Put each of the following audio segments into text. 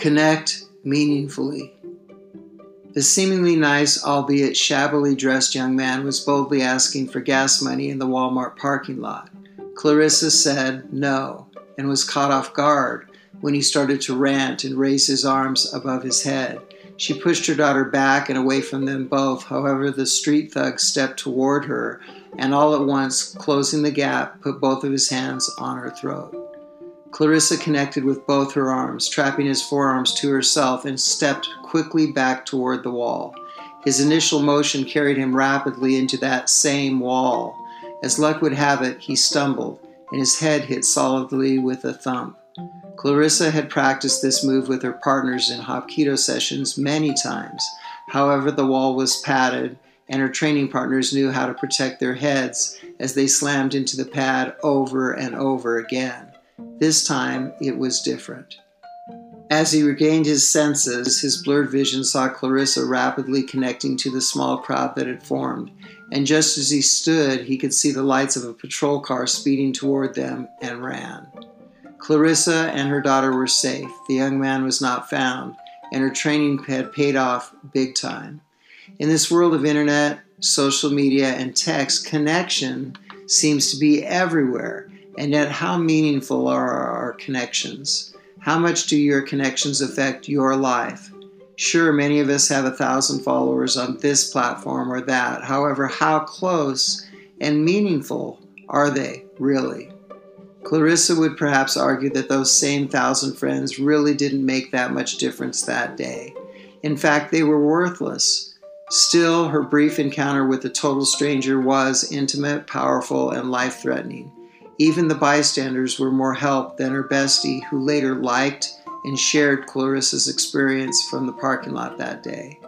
Connect meaningfully. The seemingly nice, albeit shabbily dressed young man was boldly asking for gas money in the Walmart parking lot. Clarissa said no and was caught off guard when he started to rant and raise his arms above his head. She pushed her daughter back and away from them both. However, the street thug stepped toward her and all at once, closing the gap, put both of his hands on her throat. Clarissa connected with both her arms, trapping his forearms to herself, and stepped quickly back toward the wall. His initial motion carried him rapidly into that same wall. As luck would have it, he stumbled, and his head hit solidly with a thump. Clarissa had practiced this move with her partners in Hapkido sessions many times. However, the wall was padded, and her training partners knew how to protect their heads as they slammed into the pad over and over again. This time, it was different. As he regained his senses, his blurred vision saw Clarissa rapidly connecting to the small crowd that had formed, and just as he stood, he could see the lights of a patrol car speeding toward them and ran. Clarissa and her daughter were safe. The young man was not found, and her training had paid off big time. In this world of internet, social media, and text, connection seems to be everywhere. And yet, how meaningful are our connections? How much do your connections affect your life? Sure, many of us have a thousand followers on this platform or that. However, how close and meaningful are they really? Clarissa would perhaps argue that those same thousand friends really didn't make that much difference that day. In fact, they were worthless. Still, her brief encounter with a total stranger was intimate, powerful, and life threatening. Even the bystanders were more help than her bestie, who later liked and shared Clarissa's experience from the parking lot that day.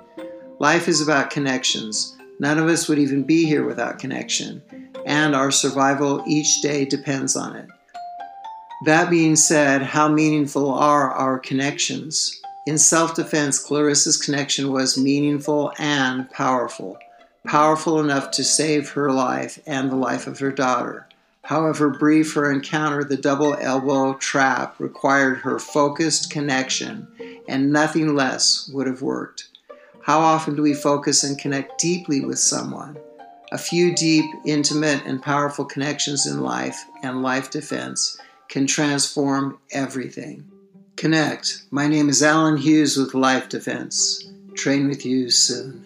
Life is about connections. None of us would even be here without connection, and our survival each day depends on it. That being said, how meaningful are our connections? In self defense, Clarissa's connection was meaningful and powerful. Powerful enough to save her life and the life of her daughter. However brief her encounter, the double elbow trap required her focused connection, and nothing less would have worked. How often do we focus and connect deeply with someone? A few deep, intimate, and powerful connections in life and life defense can transform everything. Connect. My name is Alan Hughes with Life Defense. Train with you soon.